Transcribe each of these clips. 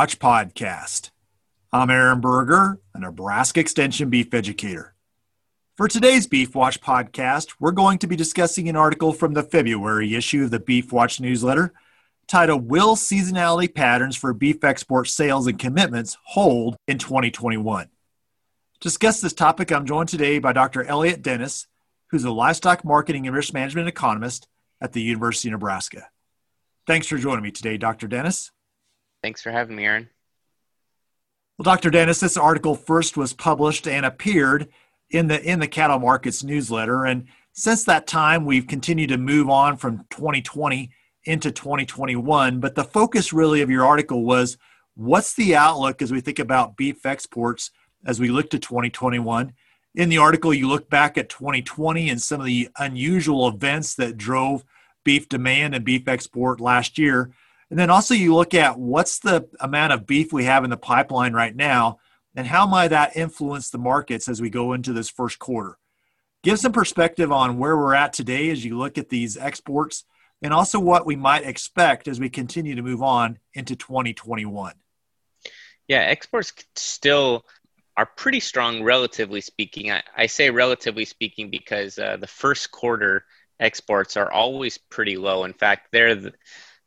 Watch podcast. I'm Aaron Berger, a Nebraska Extension beef educator. For today's Beef Watch podcast, we're going to be discussing an article from the February issue of the Beef Watch newsletter titled Will Seasonality Patterns for Beef Export Sales and Commitments Hold in 2021? To discuss this topic, I'm joined today by Dr. Elliott Dennis, who's a livestock marketing and risk management economist at the University of Nebraska. Thanks for joining me today, Dr. Dennis. Thanks for having me, Aaron. Well, Dr. Dennis, this article first was published and appeared in the in the cattle markets newsletter, and since that time, we've continued to move on from 2020 into 2021. But the focus really of your article was what's the outlook as we think about beef exports as we look to 2021. In the article, you look back at 2020 and some of the unusual events that drove beef demand and beef export last year. And then also you look at what's the amount of beef we have in the pipeline right now and how might that influence the markets as we go into this first quarter. Give some perspective on where we're at today as you look at these exports and also what we might expect as we continue to move on into 2021. Yeah, exports still are pretty strong, relatively speaking. I, I say relatively speaking because uh, the first quarter exports are always pretty low. In fact, they're the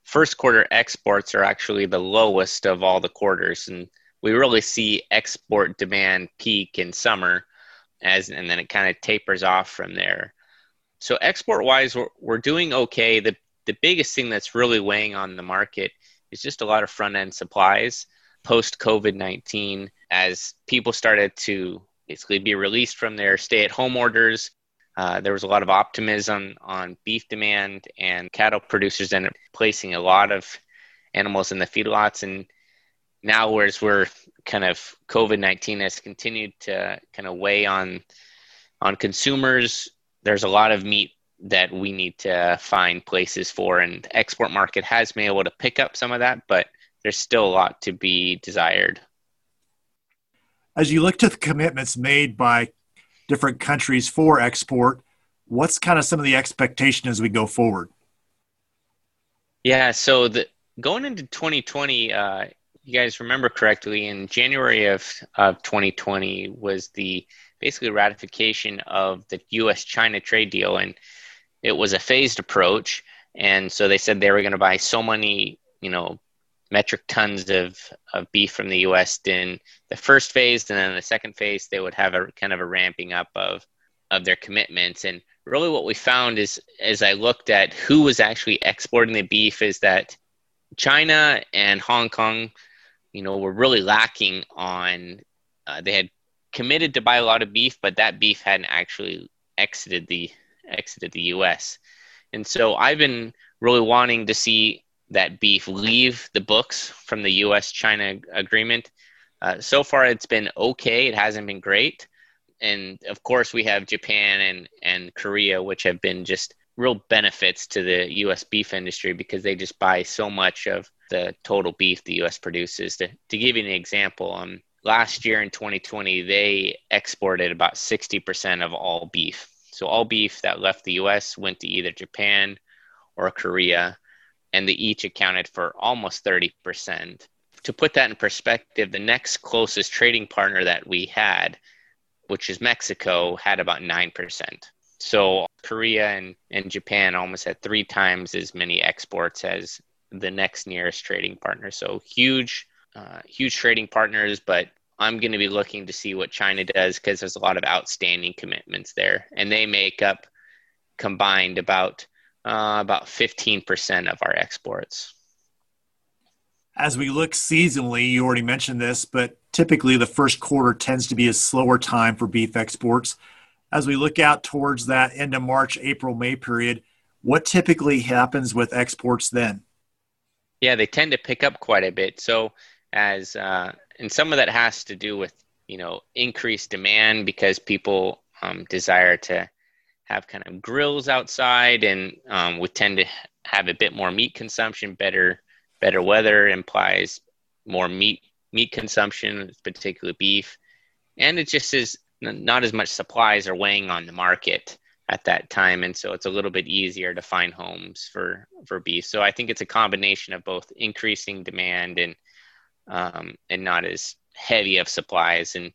first quarter exports are actually the lowest of all the quarters, and we really see export demand peak in summer, as and then it kind of tapers off from there. So export wise, we're, we're doing okay. The the biggest thing that's really weighing on the market is just a lot of front end supplies post COVID nineteen as people started to basically be released from their stay at home orders uh, there was a lot of optimism on beef demand, and cattle producers up placing a lot of animals in the feedlots. And now, whereas we're kind of COVID nineteen has continued to kind of weigh on on consumers, there's a lot of meat that we need to find places for, and the export market has been able to pick up some of that, but there's still a lot to be desired. As you look to the commitments made by different countries for export. What's kind of some of the expectation as we go forward? Yeah, so the going into 2020, uh, you guys remember correctly, in January of, of 2020 was the basically ratification of the U.S. China trade deal, and it was a phased approach. And so they said they were going to buy so many, you know, metric tons of, of beef from the U.S. in the first phase, and then the second phase they would have a kind of a ramping up of of their commitments. And really, what we found is, as I looked at who was actually exporting the beef, is that China and Hong Kong, you know, were really lacking on. Uh, they had committed to buy a lot of beef, but that beef hadn't actually exited the exited the U.S. And so I've been really wanting to see that beef leave the books from the U.S. China agreement. Uh, so far, it's been okay. It hasn't been great, and of course, we have Japan and and Korea, which have been just real benefits to the U.S. beef industry because they just buy so much of the total beef the U.S. produces. To to give you an example, um, last year in 2020, they exported about 60% of all beef. So all beef that left the U.S. went to either Japan or Korea and they each accounted for almost 30%. To put that in perspective, the next closest trading partner that we had, which is Mexico, had about 9%. So Korea and, and Japan almost had three times as many exports as the next nearest trading partner. So huge, uh, huge trading partners, but I'm going to be looking to see what China does because there's a lot of outstanding commitments there, and they make up combined about uh, about 15% of our exports. As we look seasonally, you already mentioned this, but typically the first quarter tends to be a slower time for beef exports. As we look out towards that end of March, April, May period, what typically happens with exports then? Yeah, they tend to pick up quite a bit. So, as uh, and some of that has to do with you know increased demand because people um, desire to have kind of grills outside, and um, we tend to have a bit more meat consumption. Better better weather implies more meat meat consumption, particularly beef, and it just is not as much supplies are weighing on the market at that time, and so it's a little bit easier to find homes for for beef. So I think it's a combination of both increasing demand and um, and not as heavy of supplies. And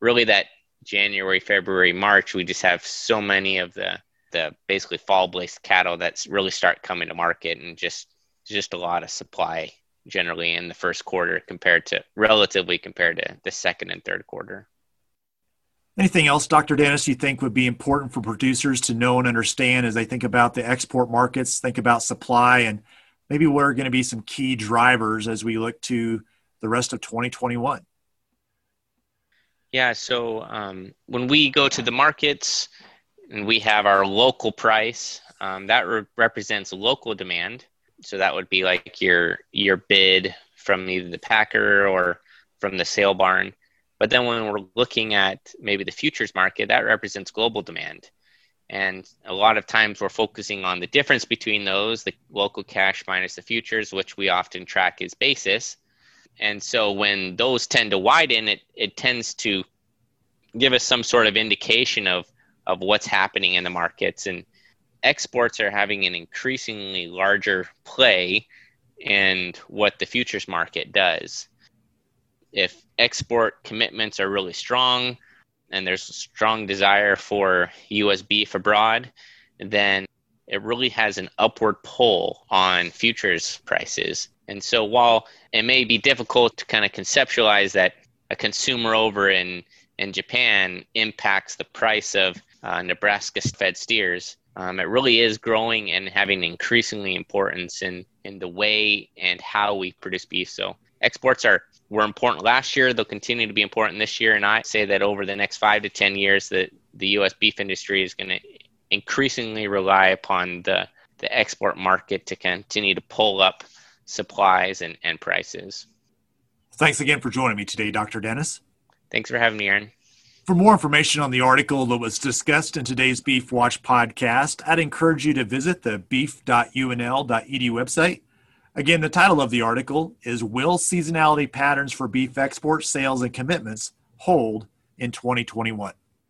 really, that January, February, March, we just have so many of the the basically fall placed cattle that's really start coming to market, and just just a lot of supply generally in the first quarter compared to relatively compared to the second and third quarter. Anything else, Dr. Dennis, you think would be important for producers to know and understand as they think about the export markets, think about supply, and maybe what are going to be some key drivers as we look to the rest of 2021? Yeah, so um, when we go to the markets and we have our local price, um, that re- represents local demand. So that would be like your your bid from either the packer or from the sale barn. But then when we're looking at maybe the futures market, that represents global demand. And a lot of times we're focusing on the difference between those, the local cash minus the futures, which we often track as basis. And so when those tend to widen, it, it tends to give us some sort of indication of, of what's happening in the markets. And exports are having an increasingly larger play in what the futures market does. If export commitments are really strong and there's a strong desire for US beef abroad, then it really has an upward pull on futures prices. And so while it may be difficult to kind of conceptualize that a consumer over in, in Japan impacts the price of uh, Nebraska fed steers, um, it really is growing and having increasingly importance in, in the way and how we produce beef. So exports are were important last year. They'll continue to be important this year. And I say that over the next five to 10 years, that the U.S. beef industry is going to increasingly rely upon the, the export market to continue to pull up supplies and, and prices. Thanks again for joining me today, Dr. Dennis. Thanks for having me, Aaron. For more information on the article that was discussed in today's Beef Watch podcast, I'd encourage you to visit the beef.unl.edu website. Again, the title of the article is Will Seasonality Patterns for Beef Export Sales and Commitments Hold in 2021?